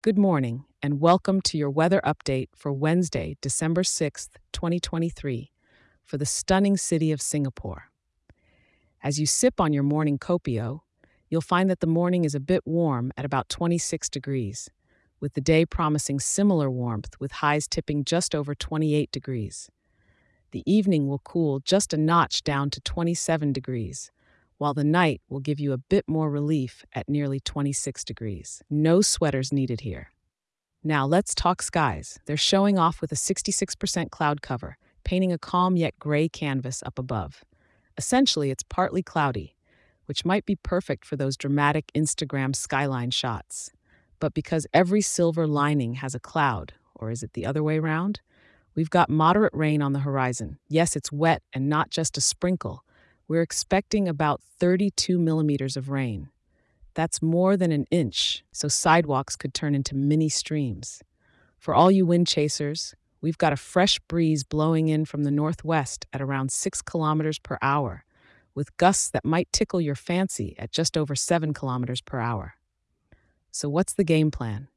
Good morning, and welcome to your weather update for Wednesday, December 6th, 2023, for the stunning city of Singapore. As you sip on your morning kopi-o, you'll find that the morning is a bit warm at about 26 degrees, with the day promising similar warmth with highs tipping just over 28 degrees. The evening will cool just a notch down to 27 degrees, while the night will give you a bit more relief at nearly 26 degrees. No sweaters needed here. Now let's talk skies. They're showing off with a 66% cloud cover, painting a calm yet gray canvas up above. Essentially, it's partly cloudy, which might be perfect for those dramatic Instagram skyline shots. But because every silver lining has a cloud, or is it the other way around? We've got moderate rain on the horizon. Yes, it's wet and not just a sprinkle, we're expecting about 32 millimeters of rain. That's more than an inch, so sidewalks could turn into mini streams. For all you wind chasers, we've got a fresh breeze blowing in from the northwest at around 6 kilometers per hour, with gusts that might tickle your fancy at just over 7 kilometers per hour. So, what's the game plan?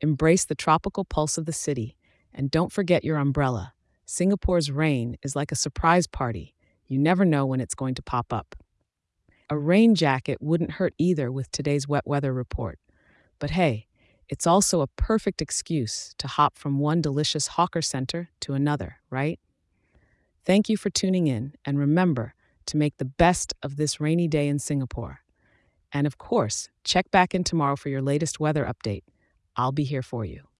Embrace the tropical pulse of the city, and don't forget your umbrella. Singapore's rain is like a surprise party you never know when it's going to pop up. A rain jacket wouldn't hurt either with today's wet weather report. But hey, it's also a perfect excuse to hop from one delicious hawker center to another, right? Thank you for tuning in, and remember to make the best of this rainy day in Singapore. And of course, check back in tomorrow for your latest weather update. I'll be here for you.